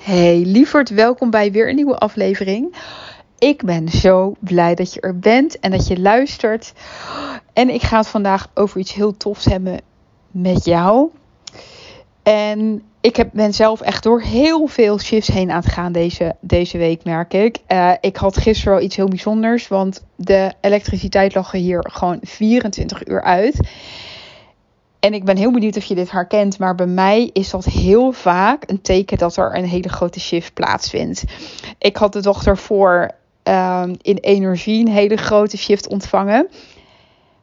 Hey lieverd, welkom bij weer een nieuwe aflevering. Ik ben zo blij dat je er bent en dat je luistert. En ik ga het vandaag over iets heel tofs hebben met jou. En ik heb, ben zelf echt door heel veel shifts heen aan het gaan deze, deze week, merk ik. Uh, ik had gisteren wel iets heel bijzonders, want de elektriciteit lag er hier gewoon 24 uur uit. En ik ben heel benieuwd of je dit herkent, maar bij mij is dat heel vaak een teken dat er een hele grote shift plaatsvindt. Ik had de dag daarvoor uh, in energie een hele grote shift ontvangen.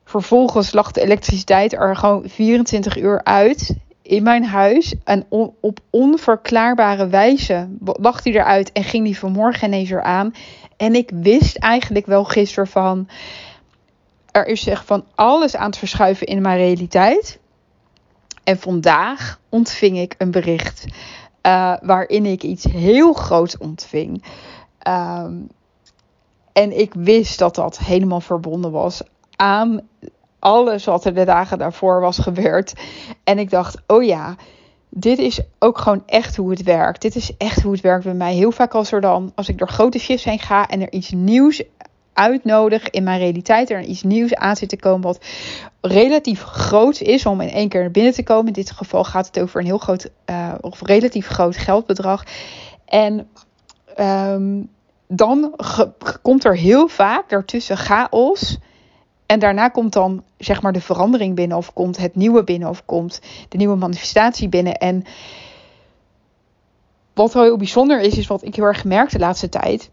Vervolgens lag de elektriciteit er gewoon 24 uur uit in mijn huis. En op onverklaarbare wijze lag die eruit en ging die vanmorgen ineens er aan. En ik wist eigenlijk wel gisteren van. Er is zich van alles aan het verschuiven in mijn realiteit. En vandaag ontving ik een bericht uh, waarin ik iets heel groots ontving. Um, en ik wist dat dat helemaal verbonden was aan alles wat er de dagen daarvoor was gebeurd. En ik dacht, oh ja, dit is ook gewoon echt hoe het werkt. Dit is echt hoe het werkt bij mij. Heel vaak als er dan, als ik door grote shifts heen ga en er iets nieuws uitnodig in mijn realiteit, er iets nieuws aan zit te komen wat relatief groot is om in één keer binnen te komen. In dit geval gaat het over een heel groot uh, of relatief groot geldbedrag. En um, dan komt er heel vaak daartussen chaos. En daarna komt dan zeg maar de verandering binnen, of komt het nieuwe binnen, of komt de nieuwe manifestatie binnen. En wat heel bijzonder is, is wat ik heel erg gemerkt de laatste tijd.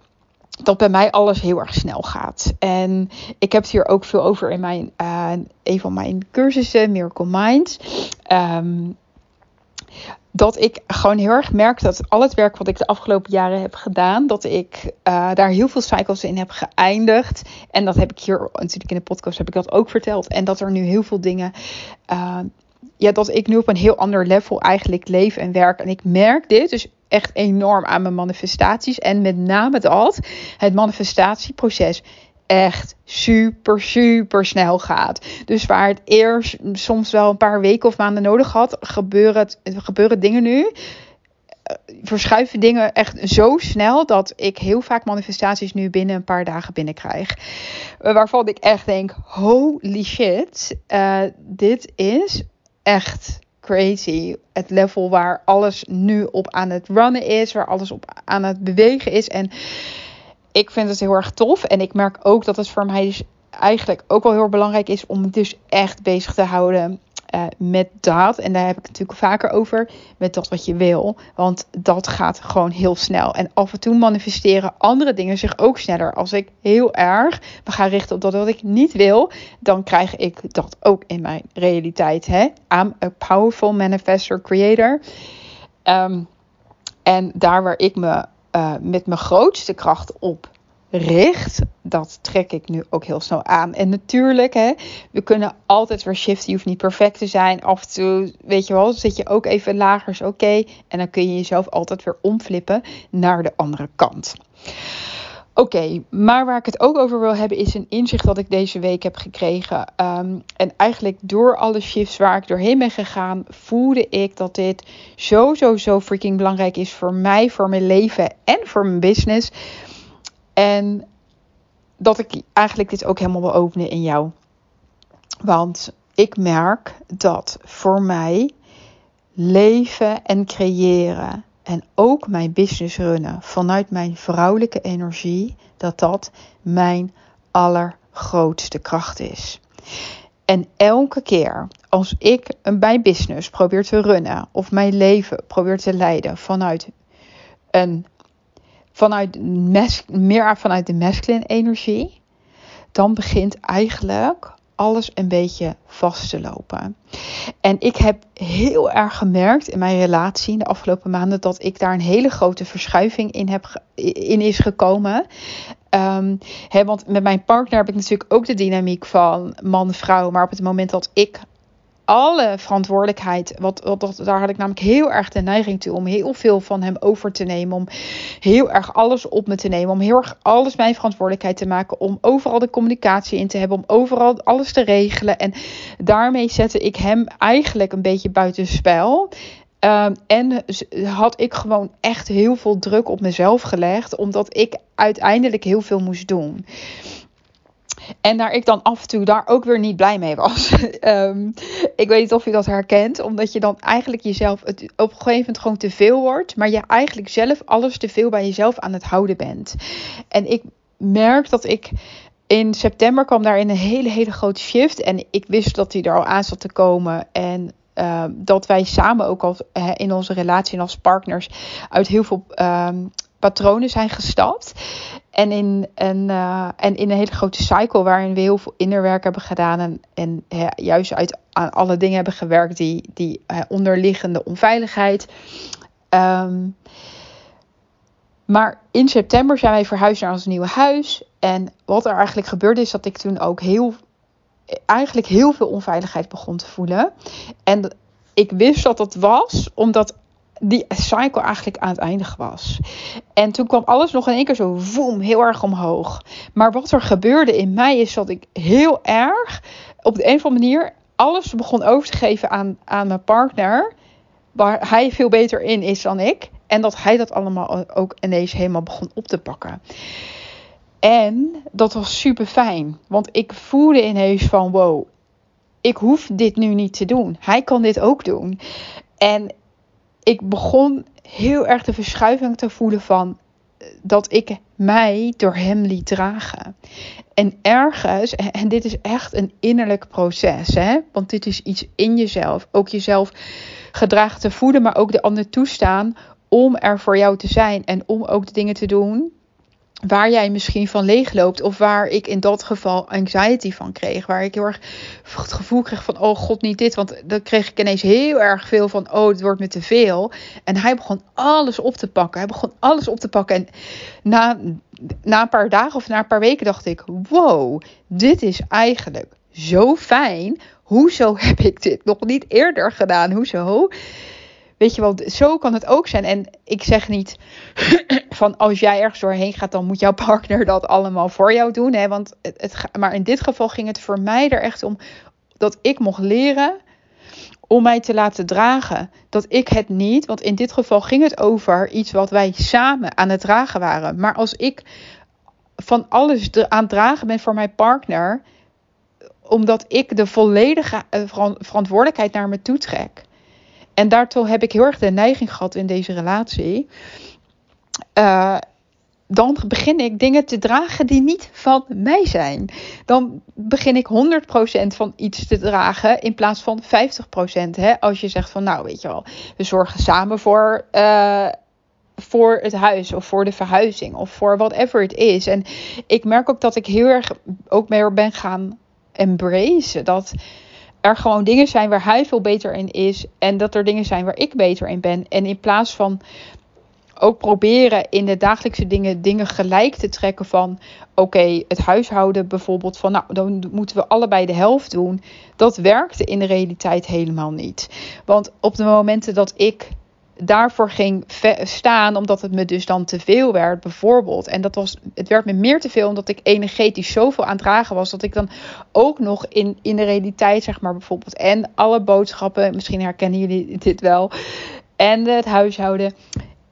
Dat bij mij alles heel erg snel gaat. En ik heb het hier ook veel over in mijn, uh, een van mijn cursussen, Miracle Minds. Um, dat ik gewoon heel erg merk dat al het werk wat ik de afgelopen jaren heb gedaan, dat ik uh, daar heel veel cycles in heb geëindigd. En dat heb ik hier natuurlijk in de podcast heb ik dat ook verteld. En dat er nu heel veel dingen. Uh, ja, dat ik nu op een heel ander level eigenlijk leef en werk. En ik merk dit dus echt enorm aan mijn manifestaties. En met name dat, het manifestatieproces echt super, super snel gaat. Dus waar het eerst soms wel een paar weken of maanden nodig had, gebeuren, gebeuren dingen nu. Eh, verschuiven dingen echt zo snel dat ik heel vaak manifestaties nu binnen een paar dagen binnenkrijg. Eh, waarvan ik echt denk: holy shit, uh, dit is echt crazy. Het level waar alles nu op aan het runnen is, waar alles op aan het bewegen is. En ik vind het heel erg tof. En ik merk ook dat het voor mij dus eigenlijk ook wel heel belangrijk is om het dus echt bezig te houden uh, met dat. En daar heb ik het natuurlijk vaker over. Met dat wat je wil. Want dat gaat gewoon heel snel. En af en toe manifesteren andere dingen zich ook sneller. Als ik heel erg me ga richten op dat wat ik niet wil. Dan krijg ik dat ook in mijn realiteit. Hè? I'm a powerful manifestor creator. Um, en daar waar ik me uh, met mijn grootste kracht op richt, dat trek ik nu ook heel snel aan. En natuurlijk, hè, we kunnen altijd weer shiften. Je hoeft niet perfect te zijn. Af en toe, weet je wel, zit je ook even lager, is oké. En dan kun je jezelf altijd weer omflippen naar de andere kant. Oké, maar waar ik het ook over wil hebben is een inzicht dat ik deze week heb gekregen. Um, en eigenlijk door alle shifts waar ik doorheen ben gegaan, voelde ik dat dit zo, zo, zo freaking belangrijk is voor mij, voor mijn leven en voor mijn business. En dat ik eigenlijk dit ook helemaal wil openen in jou. Want ik merk dat voor mij leven en creëren en ook mijn business runnen vanuit mijn vrouwelijke energie, dat dat mijn allergrootste kracht is. En elke keer als ik mijn business probeer te runnen of mijn leven probeer te leiden vanuit een vanuit meer vanuit de masculine energie, dan begint eigenlijk alles een beetje vast te lopen. En ik heb heel erg gemerkt in mijn relatie in de afgelopen maanden dat ik daar een hele grote verschuiving in, heb, in is gekomen. Um, want met mijn partner heb ik natuurlijk ook de dynamiek van man-vrouw. Maar op het moment dat ik alle verantwoordelijkheid. Wat, wat, daar had ik namelijk heel erg de neiging toe om heel veel van hem over te nemen. Om heel erg alles op me te nemen. Om heel erg alles mijn verantwoordelijkheid te maken. Om overal de communicatie in te hebben. Om overal alles te regelen. En daarmee zette ik hem eigenlijk een beetje buitenspel. Ehm, en had ik gewoon echt heel veel druk op mezelf gelegd, omdat ik uiteindelijk heel veel moest doen. En daar ik dan af en toe daar ook weer niet blij mee was. Ehm, ik weet niet of je dat herkent, omdat je dan eigenlijk jezelf het op een gegeven moment gewoon te veel wordt, maar je eigenlijk zelf alles te veel bij jezelf aan het houden bent. En ik merk dat ik in september kwam daar in een hele, hele grote shift. En ik wist dat hij er al aan zat te komen. En uh, dat wij samen ook al in onze relatie en als partners uit heel veel uh, patronen zijn gestapt. En in, een, uh, en in een hele grote cycle waarin we heel veel innerwerk hebben gedaan. En, en juist uit aan alle dingen hebben gewerkt die, die onderliggende onveiligheid. Um, maar in september zijn wij verhuisd naar ons nieuwe huis. En wat er eigenlijk gebeurde is dat ik toen ook heel, eigenlijk heel veel onveiligheid begon te voelen. En ik wist dat dat was omdat die cycle eigenlijk aan het eindigen was. En toen kwam alles nog in één keer zo voem, heel erg omhoog. Maar wat er gebeurde in mij is dat ik heel erg op de een of andere manier alles begon over te geven aan, aan mijn partner. Waar hij veel beter in is dan ik. En dat hij dat allemaal ook ineens helemaal begon op te pakken. En dat was super fijn. Want ik voelde ineens van wow, ik hoef dit nu niet te doen. Hij kan dit ook doen. En ik begon heel erg de verschuiving te voelen van eh, dat ik mij door hem liet dragen. En ergens, en dit is echt een innerlijk proces, hè? want dit is iets in jezelf, ook jezelf gedragen te voelen, maar ook de ander toestaan om er voor jou te zijn en om ook de dingen te doen waar jij misschien van leegloopt of waar ik in dat geval anxiety van kreeg, waar ik heel erg het gevoel kreeg van oh god niet dit, want dan kreeg ik ineens heel erg veel van oh het wordt me te veel. En hij begon alles op te pakken, hij begon alles op te pakken. En na, na een paar dagen of na een paar weken dacht ik wow dit is eigenlijk zo fijn, hoezo heb ik dit nog niet eerder gedaan, hoezo? Weet je wel, zo kan het ook zijn. En ik zeg niet van als jij ergens doorheen gaat, dan moet jouw partner dat allemaal voor jou doen. Hè? Want het, maar in dit geval ging het voor mij er echt om dat ik mocht leren om mij te laten dragen. Dat ik het niet, want in dit geval ging het over iets wat wij samen aan het dragen waren. Maar als ik van alles aan het dragen ben voor mijn partner, omdat ik de volledige eh, verantwoordelijkheid naar me toe trek en daartoe heb ik heel erg de neiging gehad in deze relatie. Uh, dan begin ik dingen te dragen die niet van mij zijn. Dan begin ik 100% van iets te dragen in plaats van 50%. Hè? Als je zegt van nou weet je wel, we zorgen samen voor, uh, voor het huis of voor de verhuizing of voor whatever het is. En ik merk ook dat ik heel erg ook meer ben gaan embracen. Dat er gewoon dingen zijn waar hij veel beter in is. En dat er dingen zijn waar ik beter in ben. En in plaats van ook proberen in de dagelijkse dingen dingen gelijk te trekken van oké, het huishouden bijvoorbeeld van nou dan moeten we allebei de helft doen. Dat werkte in de realiteit helemaal niet. Want op de momenten dat ik daarvoor ging staan, omdat het me dus dan te veel werd, bijvoorbeeld. En dat was, het werd me meer te veel, omdat ik energetisch zoveel aan het dragen was, dat ik dan ook nog in, in de realiteit, zeg maar, bijvoorbeeld, en alle boodschappen, misschien herkennen jullie dit wel, en het huishouden.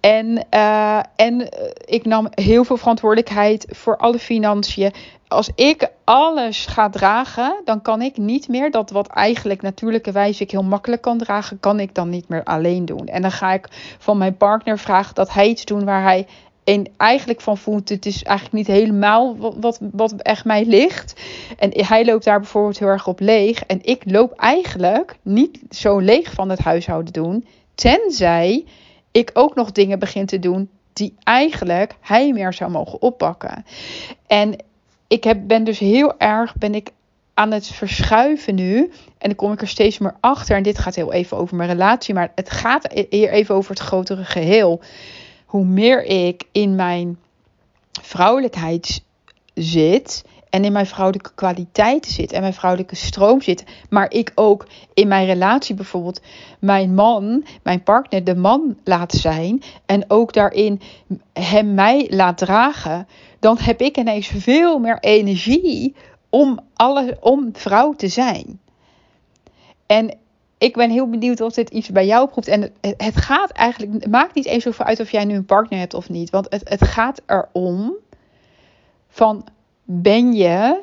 En, uh, en ik nam heel veel verantwoordelijkheid voor alle financiën als ik alles ga dragen, dan kan ik niet meer dat wat eigenlijk natuurlijke wijze ik heel makkelijk kan dragen, kan ik dan niet meer alleen doen. En dan ga ik van mijn partner vragen dat hij iets doet waar hij en eigenlijk van voelt, het is eigenlijk niet helemaal wat, wat, wat echt mij ligt. En hij loopt daar bijvoorbeeld heel erg op leeg. En ik loop eigenlijk niet zo leeg van het huishouden doen. Tenzij ik ook nog dingen begin te doen die eigenlijk hij meer zou mogen oppakken. En ik heb, ben dus heel erg ben ik aan het verschuiven nu. En dan kom ik er steeds meer achter. En dit gaat heel even over mijn relatie. Maar het gaat hier even over het grotere geheel. Hoe meer ik in mijn vrouwelijkheid zit. En in mijn vrouwelijke kwaliteiten zit. En mijn vrouwelijke stroom zit. Maar ik ook in mijn relatie bijvoorbeeld. Mijn man, mijn partner, de man laat zijn. En ook daarin hem mij laat dragen dan heb ik ineens veel meer energie om, alle, om vrouw te zijn. En ik ben heel benieuwd of dit iets bij jou proeft. En het, gaat eigenlijk, maakt niet eens zoveel uit of jij nu een partner hebt of niet. Want het, het gaat erom van ben je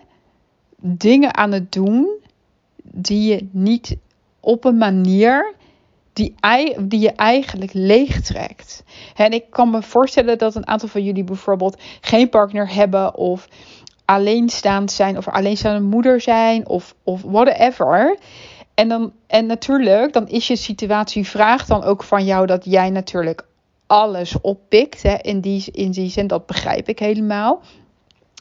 dingen aan het doen die je niet op een manier die, die je eigenlijk leegtrekt. En ik kan me voorstellen dat een aantal van jullie bijvoorbeeld geen partner hebben of alleenstaand zijn of alleenstaande moeder zijn of, of whatever. En, dan, en natuurlijk, dan is je situatie vraagt dan ook van jou dat jij natuurlijk alles oppikt. Hè, in, die, in die zin, dat begrijp ik helemaal.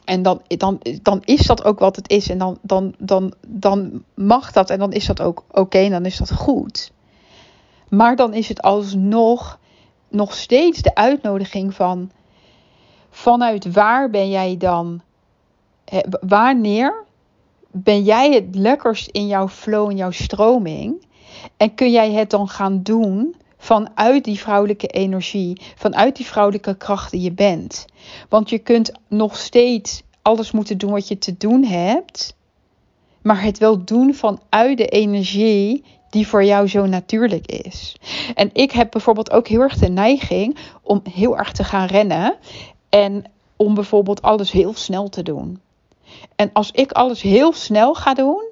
En dan, dan, dan is dat ook wat het is. En dan, dan, dan, dan mag dat. En dan is dat ook oké. en dan is dat goed. Maar dan is het alsnog nog steeds de uitnodiging van. Vanuit waar ben jij dan? Wanneer ben jij het lekkerst in jouw flow, in jouw stroming? En kun jij het dan gaan doen vanuit die vrouwelijke energie, vanuit die vrouwelijke kracht die je bent? Want je kunt nog steeds alles moeten doen wat je te doen hebt, maar het wel doen vanuit de energie die voor jou zo natuurlijk is. En ik heb bijvoorbeeld ook heel erg de neiging om heel erg te gaan rennen en om bijvoorbeeld alles heel snel te doen. En als ik alles heel snel ga doen,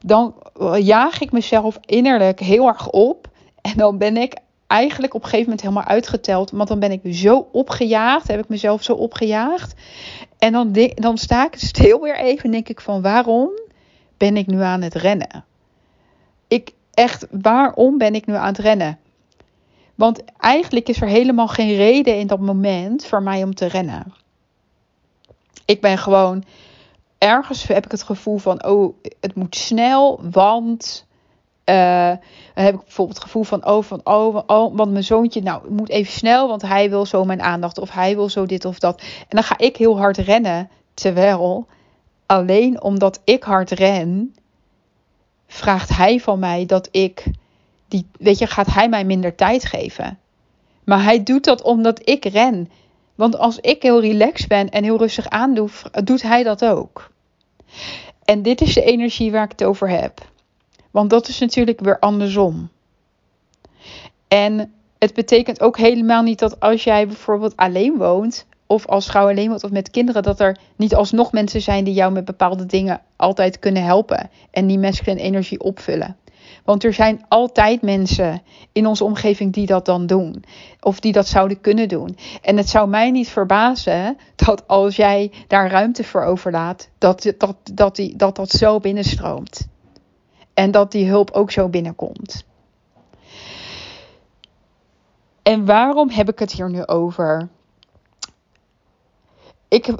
dan jaag ik mezelf innerlijk heel erg op. En dan ben ik eigenlijk op een gegeven moment helemaal uitgeteld. Want dan ben ik zo opgejaagd, heb ik mezelf zo opgejaagd. En dan, dan sta ik stil weer even en denk ik van waarom ben ik nu aan het rennen? Ik echt, waarom ben ik nu aan het rennen? Want eigenlijk is er helemaal geen reden in dat moment voor mij om te rennen. Ik ben gewoon ergens heb ik het gevoel van, oh, het moet snel, want. Uh, dan heb ik bijvoorbeeld het gevoel van, oh, van, oh, oh, want mijn zoontje, nou, moet even snel, want hij wil zo mijn aandacht, of hij wil zo dit of dat. En dan ga ik heel hard rennen, terwijl alleen omdat ik hard ren, vraagt hij van mij dat ik, die, weet je, gaat hij mij minder tijd geven. Maar hij doet dat omdat ik ren. Want als ik heel relaxed ben en heel rustig aandoe, doet hij dat ook. En dit is de energie waar ik het over heb. Want dat is natuurlijk weer andersom. En het betekent ook helemaal niet dat als jij bijvoorbeeld alleen woont, of als vrouw alleen woont of met kinderen, dat er niet alsnog mensen zijn die jou met bepaalde dingen altijd kunnen helpen en die masculine energie opvullen. Want er zijn altijd mensen in onze omgeving die dat dan doen. Of die dat zouden kunnen doen. En het zou mij niet verbazen dat als jij daar ruimte voor overlaat, dat dat, dat, die, dat, dat zo binnenstroomt. En dat die hulp ook zo binnenkomt. En waarom heb ik het hier nu over? Ik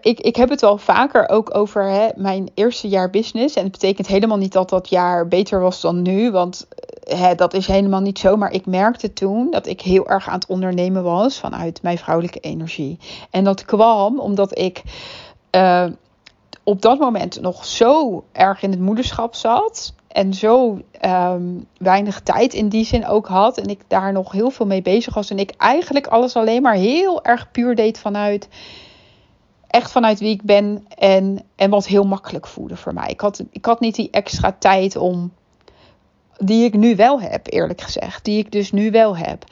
ik, ik heb het wel vaker ook over hè, mijn eerste jaar business. En het betekent helemaal niet dat dat jaar beter was dan nu. Want eh, hè, dat is helemaal niet zo. Maar ik merkte toen dat ik heel erg aan het ondernemen was vanuit mijn vrouwelijke energie. En dat kwam omdat ik uh, op dat moment nog zo erg in het moederschap zat. En zo um, weinig tijd in die zin ook had. En ik daar nog heel veel mee bezig was. En ik eigenlijk alles alleen maar heel erg puur deed vanuit echt vanuit wie ik ben en, en wat heel makkelijk voelde voor mij. Ik had, ik had niet die extra tijd om, die ik nu wel heb, eerlijk gezegd. Die ik dus nu wel heb.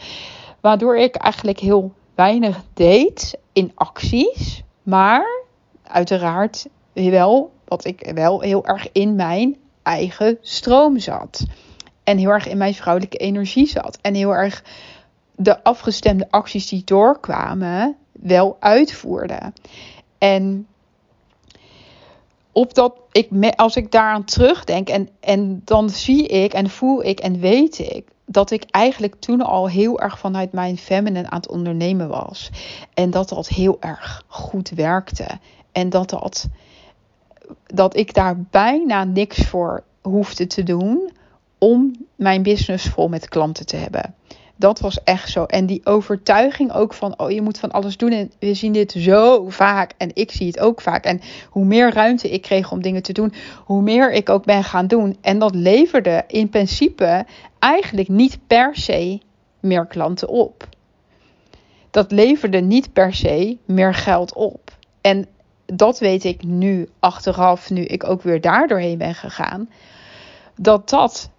Waardoor ik eigenlijk heel weinig deed in acties. Maar uiteraard wel, wat ik wel heel erg in mijn eigen stroom zat. En heel erg in mijn vrouwelijke energie zat. En heel erg de afgestemde acties die doorkwamen, wel uitvoerde. En op dat, ik, als ik daaraan terugdenk en, en dan zie ik en voel ik en weet ik dat ik eigenlijk toen al heel erg vanuit mijn feminine aan het ondernemen was. En dat dat heel erg goed werkte. En dat, dat, dat ik daar bijna niks voor hoefde te doen om mijn business vol met klanten te hebben. Dat was echt zo. En die overtuiging ook van, oh je moet van alles doen. En we zien dit zo vaak. En ik zie het ook vaak. En hoe meer ruimte ik kreeg om dingen te doen, hoe meer ik ook ben gaan doen. En dat leverde in principe eigenlijk niet per se meer klanten op. Dat leverde niet per se meer geld op. En dat weet ik nu achteraf, nu ik ook weer daar doorheen ben gegaan. Dat dat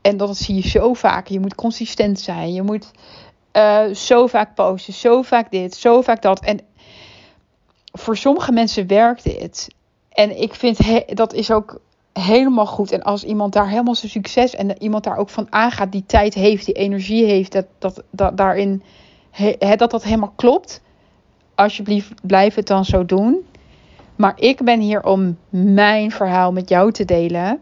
en dat zie je zo vaak. Je moet consistent zijn. Je moet uh, zo vaak posten. Zo vaak dit. Zo vaak dat. En voor sommige mensen werkt dit. En ik vind dat is ook helemaal goed. En als iemand daar helemaal zijn succes en iemand daar ook van aangaat, die tijd heeft, die energie heeft, dat, dat daarin dat dat helemaal klopt. Alsjeblieft, blijf het dan zo doen. Maar ik ben hier om mijn verhaal met jou te delen.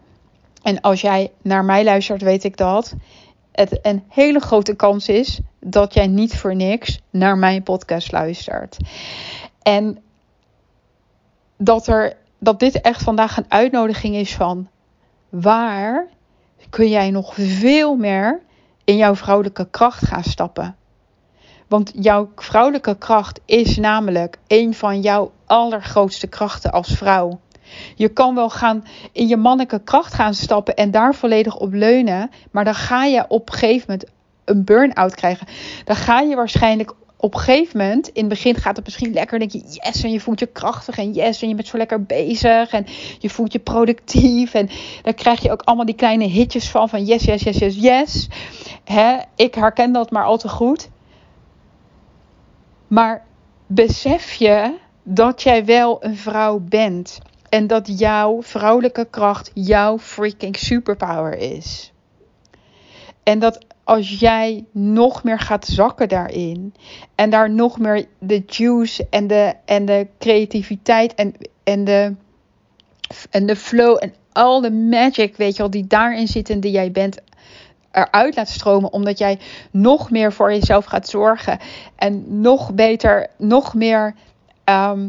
En als jij naar mij luistert, weet ik dat het een hele grote kans is dat jij niet voor niks naar mijn podcast luistert. En dat, er, dat dit echt vandaag een uitnodiging is van waar kun jij nog veel meer in jouw vrouwelijke kracht gaan stappen. Want jouw vrouwelijke kracht is namelijk een van jouw allergrootste krachten als vrouw. Je kan wel gaan in je mannelijke kracht gaan stappen en daar volledig op leunen. Maar dan ga je op een gegeven moment een burn-out krijgen. Dan ga je waarschijnlijk op een gegeven moment, in het begin gaat het misschien lekker. denk je, yes, en je voelt je krachtig en yes, en je bent zo lekker bezig. En je voelt je productief. En dan krijg je ook allemaal die kleine hitjes van, van yes, yes, yes, yes, yes. Ik herken dat maar al te goed. Maar besef je dat jij wel een vrouw bent. En dat jouw vrouwelijke kracht jouw freaking superpower is. En dat als jij nog meer gaat zakken daarin. En daar nog meer de juice en de, en de creativiteit en, en, de, en de flow en al de magic, weet je wel, die daarin zitten, die jij bent, eruit laat stromen. Omdat jij nog meer voor jezelf gaat zorgen. En nog beter, nog meer. Ehm,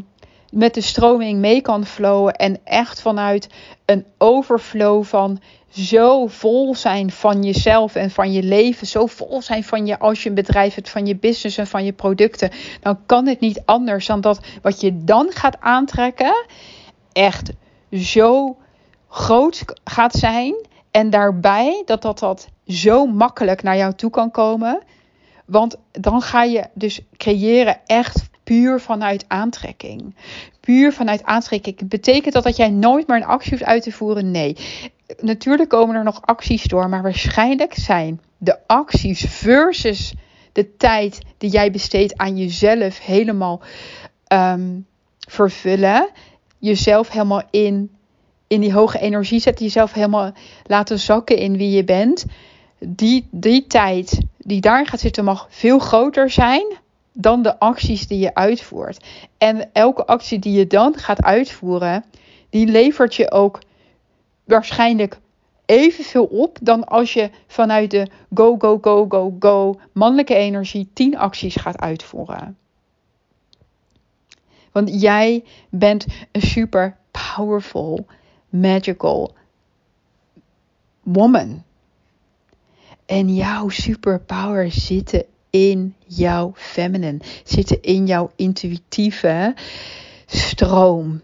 met de stroming mee kan flowen. En echt vanuit een overflow van zo vol zijn van jezelf en van je leven. Zo vol zijn van je als je een bedrijf hebt, van je business en van je producten. Dan kan het niet anders dan dat wat je dan gaat aantrekken echt zo groot gaat zijn. En daarbij dat dat, dat zo makkelijk naar jou toe kan komen. Want dan ga je dus creëren echt puur vanuit aantrekking. Puur vanuit aantrekking. Betekent dat dat jij nooit meer een actie hoeft uit te voeren? Nee. Natuurlijk komen er nog acties door, maar waarschijnlijk zijn de acties versus de tijd die jij besteedt aan jezelf helemaal ehm, vervullen. Jezelf helemaal in, in die hoge energie zetten. Jezelf helemaal laten zakken in wie je bent. Die, die tijd die daar gaat zitten mag veel groter zijn dan de acties die je uitvoert. En elke actie die je dan gaat uitvoeren, die levert je ook waarschijnlijk evenveel op dan als je vanuit de go, go, go, go, go mannelijke energie 10 acties gaat uitvoeren. Want jij bent een super powerful, magical woman. En jouw superpower zitten in jouw feminine, zitten in jouw intuïtieve stroom.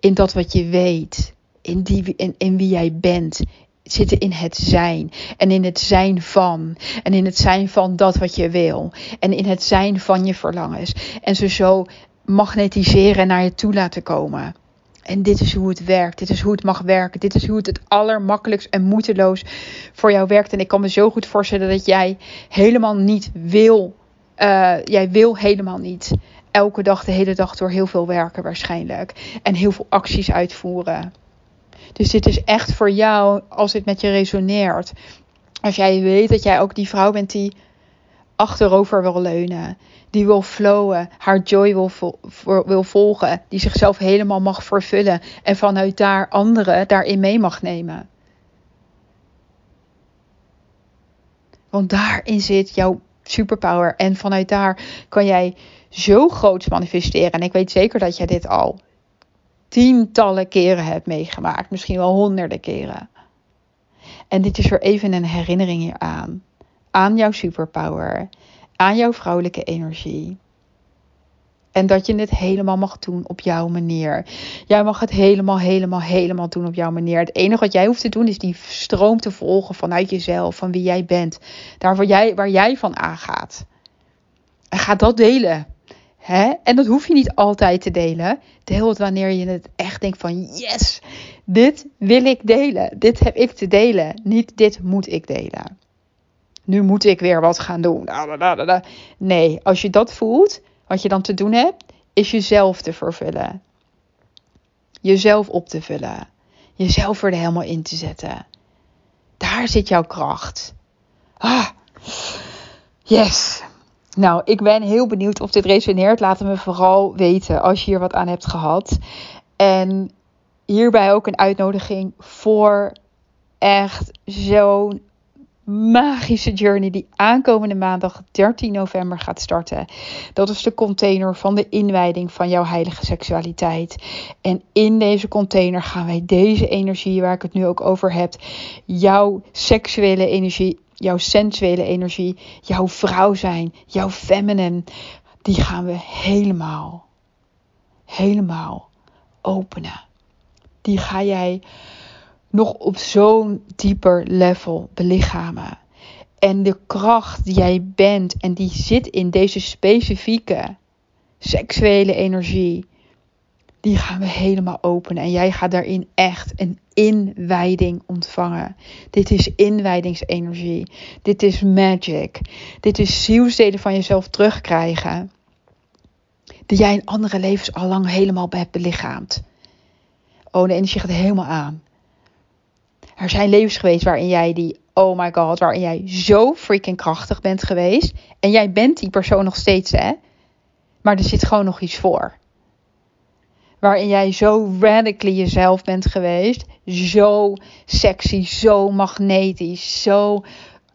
In dat wat je weet, in, die, in, in wie jij bent, zitten in het zijn. En in het zijn van. En in het zijn van dat wat je wil. En in het zijn van je verlangens. En ze zo magnetiseren naar je toe laten komen. En dit is hoe het werkt. Dit is hoe het mag werken. Dit is hoe het het allermakkelijkst en moeiteloos voor jou werkt. En ik kan me zo goed voorstellen dat jij helemaal niet wil. Uh, jij wil helemaal niet elke dag, de hele dag door heel veel werken waarschijnlijk. En heel veel acties uitvoeren. Dus dit is echt voor jou als het met je resoneert. Als jij weet dat jij ook die vrouw bent die achterover wil leunen die wil flowen, haar joy wil, wil volgen, die zichzelf helemaal mag vervullen en vanuit daar anderen daarin mee mag nemen. Want daarin zit jouw superpower en vanuit daar kan jij zo groot manifesteren. En ik weet zeker dat jij dit al tientallen keren hebt meegemaakt, misschien wel honderden keren. En dit is weer even een herinnering hieraan. Aan jouw superpower aan jouw vrouwelijke energie. En dat je het helemaal mag doen op jouw manier. Jij mag het helemaal, helemaal, helemaal doen op jouw manier. Het enige wat jij hoeft te doen is die stroom te volgen vanuit jezelf, van wie jij bent. Daar waar jij, waar jij van aangaat. En ga dat delen. Hè? En dat hoef je niet altijd te delen. Deel het wanneer je het echt denk van yes, dit wil ik delen. Dit heb ik te delen. Niet dit moet ik delen. Nu moet ik weer wat gaan doen. Nee, als je dat voelt, wat je dan te doen hebt, is jezelf te vervullen. Jezelf op te vullen. Jezelf er helemaal in te zetten. Daar zit jouw kracht. Ah, yes. Nou, ik ben heel benieuwd of dit resoneert. Laat het me vooral weten als je hier wat aan hebt gehad. En hierbij ook een uitnodiging voor echt zo'n magische journey die aankomende maandag 13 november gaat starten. Dat is de container van de inwijding van jouw heilige seksualiteit. En in deze container gaan wij deze energie waar ik het nu ook over heb, jouw seksuele energie, jouw sensuele energie, jouw vrouw zijn, jouw feminine, die gaan we helemaal, helemaal openen. Die ga jij nog op zo'n dieper level belichamen. En de kracht die jij bent en die zit in deze specifieke seksuele energie, die gaan we helemaal openen. En jij gaat daarin echt een inwijding ontvangen. Dit is inwijdingsenergie. Dit is magic. Dit is zielsdelen van jezelf terugkrijgen. Die jij in andere levens al lang helemaal hebt belichaamd. Oh, de energie gaat helemaal aan. Er zijn levens geweest waarin jij die, oh my god, waarin jij zo freaking krachtig bent geweest. En jij bent die persoon nog steeds, hè? Maar er zit gewoon nog iets voor. Waarin jij zo radically jezelf bent geweest. Zo sexy, zo magnetisch, zo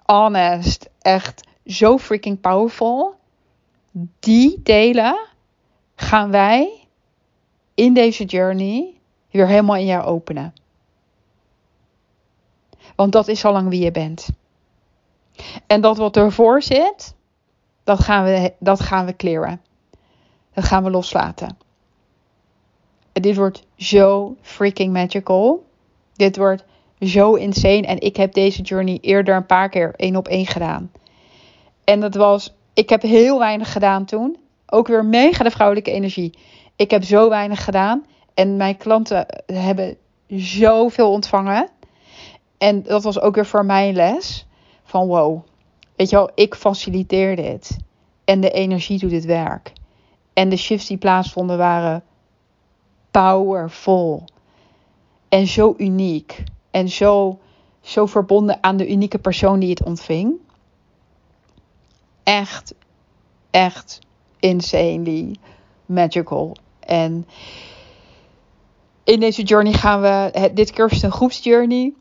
honest. Echt zo freaking powerful. Die delen gaan wij in deze journey weer helemaal in jou openen. Want dat is al lang wie je bent. En dat wat ervoor zit, dat gaan we, dat gaan we clearen. Dat gaan we loslaten. En dit wordt zo freaking magical. Dit wordt zo insane. En ik heb deze journey eerder een paar keer één op één gedaan. En dat was, ik heb heel weinig gedaan toen. Ook weer mega de vrouwelijke energie. Ik heb zo weinig gedaan. En mijn klanten hebben zoveel ontvangen. En dat was ook weer voor mij les. Van wow, weet je wel, ik faciliteer dit. En de energie doet het werk. En de shifts die plaatsvonden waren powerful. En zo uniek. En zo, zo verbonden aan de unieke persoon die het ontving. Echt, echt insanely magical. En in deze journey gaan we, dit keer is een groepsjourney.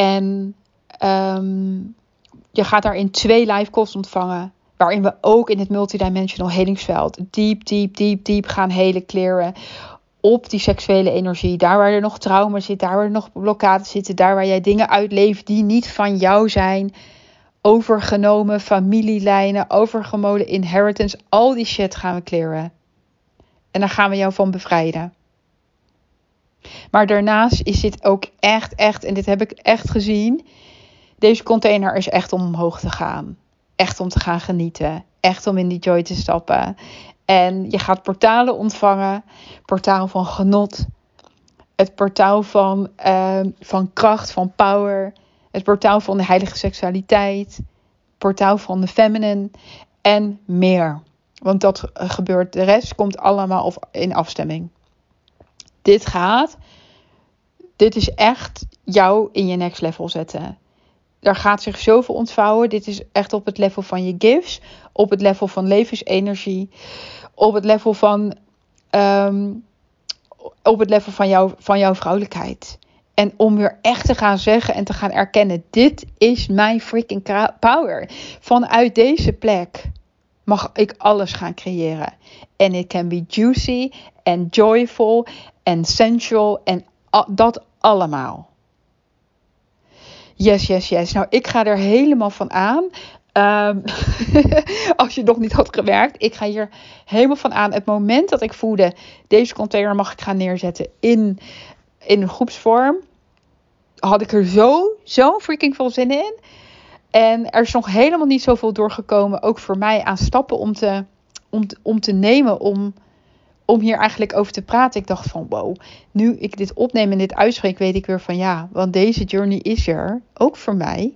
En ehm, je gaat daarin twee live calls ontvangen. Waarin we ook in het multidimensional helingsveld diep, diep, diep, diep gaan helen, kleren. Op die seksuele energie. Daar waar er nog trauma zit, daar waar er nog blokkades zitten. Daar waar jij dingen uitleeft die niet van jou zijn. Overgenomen familielijnen, overgemolen inheritance. Al die shit gaan we kleren. En daar gaan we jou van bevrijden. Maar daarnaast is dit ook echt, echt, en dit heb ik echt gezien. Deze container is echt om omhoog te gaan. Echt om te gaan genieten. Echt om in die joy te stappen. En je gaat portalen ontvangen. Portaal van genot. Het portaal van, uh, van kracht, van power. Het portaal van de heilige seksualiteit. Portaal van de feminine. En meer. Want dat gebeurt. De rest komt allemaal in afstemming. Dit gaat dit is echt jou in je next level zetten. Er gaat zich zoveel ontvouwen. Dit is echt op het level van je gifts, op het level van levensenergie, op het level van, ehm, op het level van, jou, van jouw vrouwelijkheid. En om weer echt te gaan zeggen en te gaan erkennen: dit is mijn freaking power. Vanuit deze plek mag ik alles gaan creëren. En it can be juicy en joyful en sensual en dat allemaal. Yes, yes, yes. Nou, ik ga er helemaal van aan. Ehm, als je nog niet had gewerkt, ik ga hier helemaal van aan. Het moment dat ik voelde, deze container mag ik gaan neerzetten in, in een groepsvorm, had ik er zo, zo freaking veel zin in. En er is nog helemaal niet zoveel doorgekomen, ook voor mij, aan stappen om te, om, om te nemen om om hier eigenlijk over te praten. Ik dacht van wow, nu ik dit opneem en dit uitspreek, weet ik weer van ja, want deze journey is er ook voor mij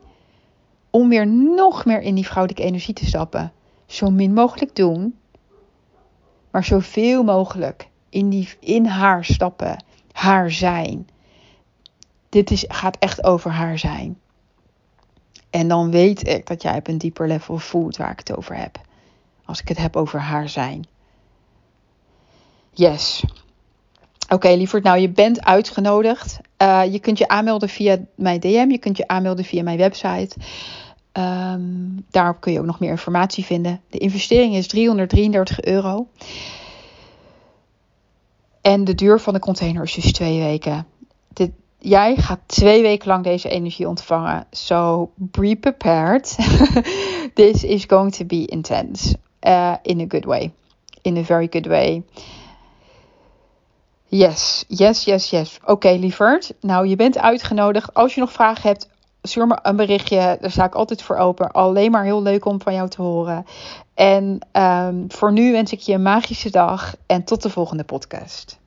om weer nog meer in die vrouwelijke energie te stappen. Zo min mogelijk doen, maar zoveel mogelijk in, die, in haar stappen, haar zijn. Dit is, gaat echt over haar zijn. En dan weet ik dat jij op een dieper level voelt waar ik het over heb. Als ik het heb over haar zijn. Yes. Oké, okay, lieverd. Nou, je bent uitgenodigd. Uh, je kunt je aanmelden via mijn DM. Je kunt je aanmelden via mijn website. Um, daarop kun je ook nog meer informatie vinden. De investering is 333 euro. En de duur van de container is dus twee weken. Jij gaat twee weken lang deze energie ontvangen. So be prepared. This is going to be intense. Uh, in a good way. In a very good way. Yes, yes, yes, yes. Oké, lieverd. Nou, je bent uitgenodigd. Als je nog vragen hebt, stuur me een berichtje. Daar sta ik altijd voor open. Alleen maar heel leuk om van jou te horen. En um, voor nu wens ik je een magische dag. En tot de volgende podcast.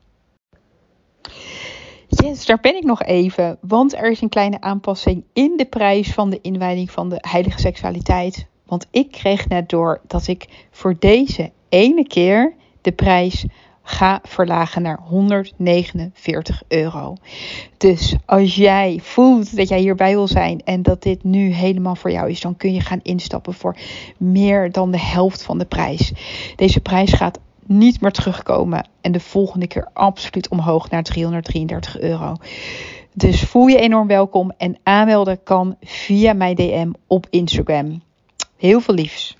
Yes, daar ben ik nog even. Want er is een kleine aanpassing in de prijs van de inwijding van de heilige seksualiteit. Want ik kreeg net door dat ik voor deze ene keer de prijs ga verlagen naar 149 euro. Dus als jij voelt dat jij hierbij wil zijn en dat dit nu helemaal voor jou is, dan kun je gaan instappen voor meer dan de helft van de prijs. Deze prijs gaat niet meer terugkomen en de volgende keer absoluut omhoog naar 333 euro. Dus voel je enorm welkom en aanmelden kan via mijn DM op Instagram. Heel veel liefs.